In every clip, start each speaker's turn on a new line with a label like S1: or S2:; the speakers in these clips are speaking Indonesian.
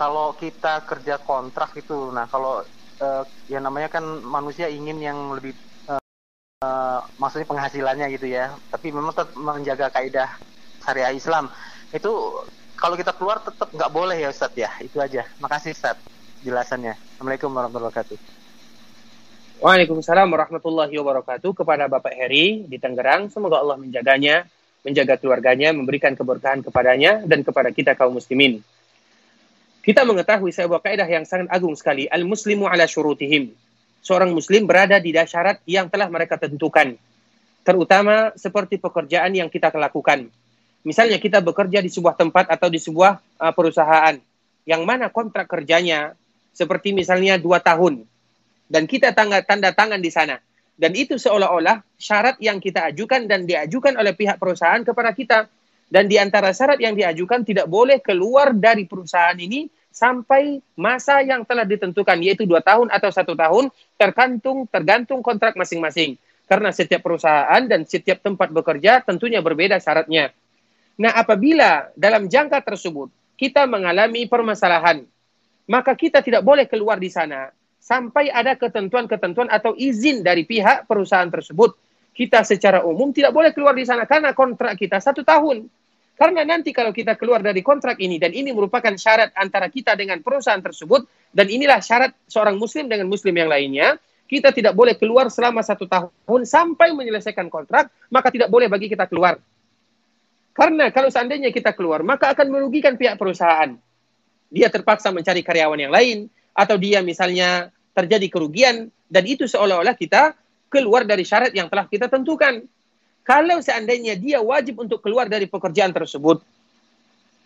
S1: kalau kita kerja kontrak itu, nah kalau uh, ya namanya kan manusia ingin yang lebih uh, uh, maksudnya penghasilannya gitu ya, tapi memang tetap menjaga kaidah syariah Islam. Itu kalau kita keluar tetap nggak boleh ya Ustadz ya? Itu aja. Makasih Ustadz jelasannya. Assalamualaikum warahmatullahi wabarakatuh.
S2: Waalaikumsalam warahmatullahi wabarakatuh. Kepada Bapak Heri di Tangerang semoga Allah menjaganya menjaga keluarganya memberikan keberkahan kepadanya dan kepada kita kaum muslimin kita mengetahui sebuah kaidah yang sangat agung sekali. Al muslimu ala syurutihim. Seorang muslim berada di syarat yang telah mereka tentukan. Terutama seperti pekerjaan yang kita lakukan. Misalnya kita bekerja di sebuah tempat atau di sebuah uh, perusahaan. Yang mana kontrak kerjanya seperti misalnya dua tahun. Dan kita tanda, tanda tangan di sana. Dan itu seolah-olah syarat yang kita ajukan dan diajukan oleh pihak perusahaan kepada kita dan di antara syarat yang diajukan tidak boleh keluar dari perusahaan ini sampai masa yang telah ditentukan yaitu dua tahun atau satu tahun tergantung tergantung kontrak masing-masing karena setiap perusahaan dan setiap tempat bekerja tentunya berbeda syaratnya Nah, apabila dalam jangka tersebut kita mengalami permasalahan, maka kita tidak boleh keluar di sana sampai ada ketentuan-ketentuan atau izin dari pihak perusahaan tersebut. Kita secara umum tidak boleh keluar di sana karena kontrak kita satu tahun. Karena nanti kalau kita keluar dari kontrak ini dan ini merupakan syarat antara kita dengan perusahaan tersebut dan inilah syarat seorang muslim dengan muslim yang lainnya, kita tidak boleh keluar selama satu tahun sampai menyelesaikan kontrak, maka tidak boleh bagi kita keluar. Karena kalau seandainya kita keluar, maka akan merugikan pihak perusahaan. Dia terpaksa mencari karyawan yang lain, atau dia misalnya terjadi kerugian, dan itu seolah-olah kita keluar dari syarat yang telah kita tentukan. Kalau seandainya dia wajib untuk keluar dari pekerjaan tersebut,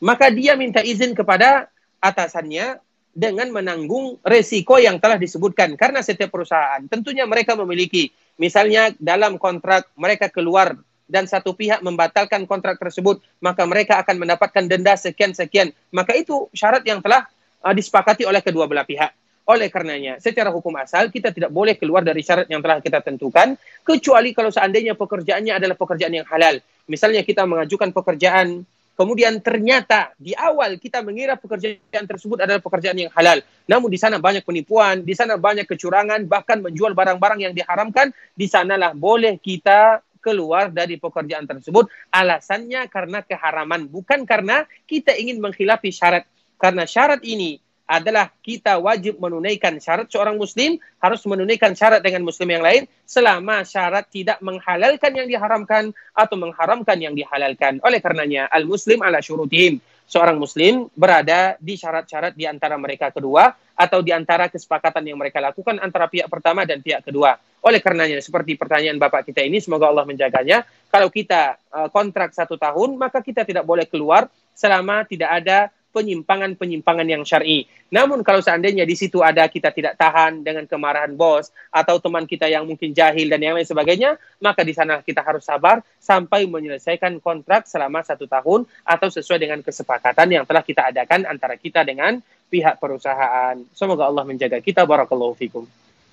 S2: maka dia minta izin kepada atasannya dengan menanggung resiko yang telah disebutkan. Karena setiap perusahaan tentunya mereka memiliki, misalnya dalam kontrak mereka keluar dan satu pihak membatalkan kontrak tersebut, maka mereka akan mendapatkan denda sekian-sekian. Maka itu syarat yang telah uh, disepakati oleh kedua belah pihak. Oleh karenanya, secara hukum asal kita tidak boleh keluar dari syarat yang telah kita tentukan, kecuali kalau seandainya pekerjaannya adalah pekerjaan yang halal. Misalnya kita mengajukan pekerjaan, kemudian ternyata di awal kita mengira pekerjaan tersebut adalah pekerjaan yang halal. Namun di sana banyak penipuan, di sana banyak kecurangan, bahkan menjual barang-barang yang diharamkan, di sanalah boleh kita keluar dari pekerjaan tersebut alasannya karena keharaman bukan karena kita ingin menghilapi syarat karena syarat ini adalah kita wajib menunaikan syarat seorang muslim harus menunaikan syarat dengan muslim yang lain selama syarat tidak menghalalkan yang diharamkan atau mengharamkan yang dihalalkan. Oleh karenanya al muslim ala syurutihim. Seorang muslim berada di syarat-syarat di antara mereka kedua atau di antara kesepakatan yang mereka lakukan antara pihak pertama dan pihak kedua. Oleh karenanya, seperti pertanyaan Bapak kita ini, semoga Allah menjaganya. Kalau kita uh, kontrak satu tahun, maka kita tidak boleh keluar selama tidak ada penyimpangan-penyimpangan yang syar'i. Namun kalau seandainya di situ ada kita tidak tahan dengan kemarahan bos atau teman kita yang mungkin jahil dan yang lain sebagainya, maka di sana kita harus sabar sampai menyelesaikan kontrak selama satu tahun atau sesuai dengan kesepakatan yang telah kita adakan antara kita dengan pihak perusahaan. Semoga Allah menjaga kita. Barakallahu fikum.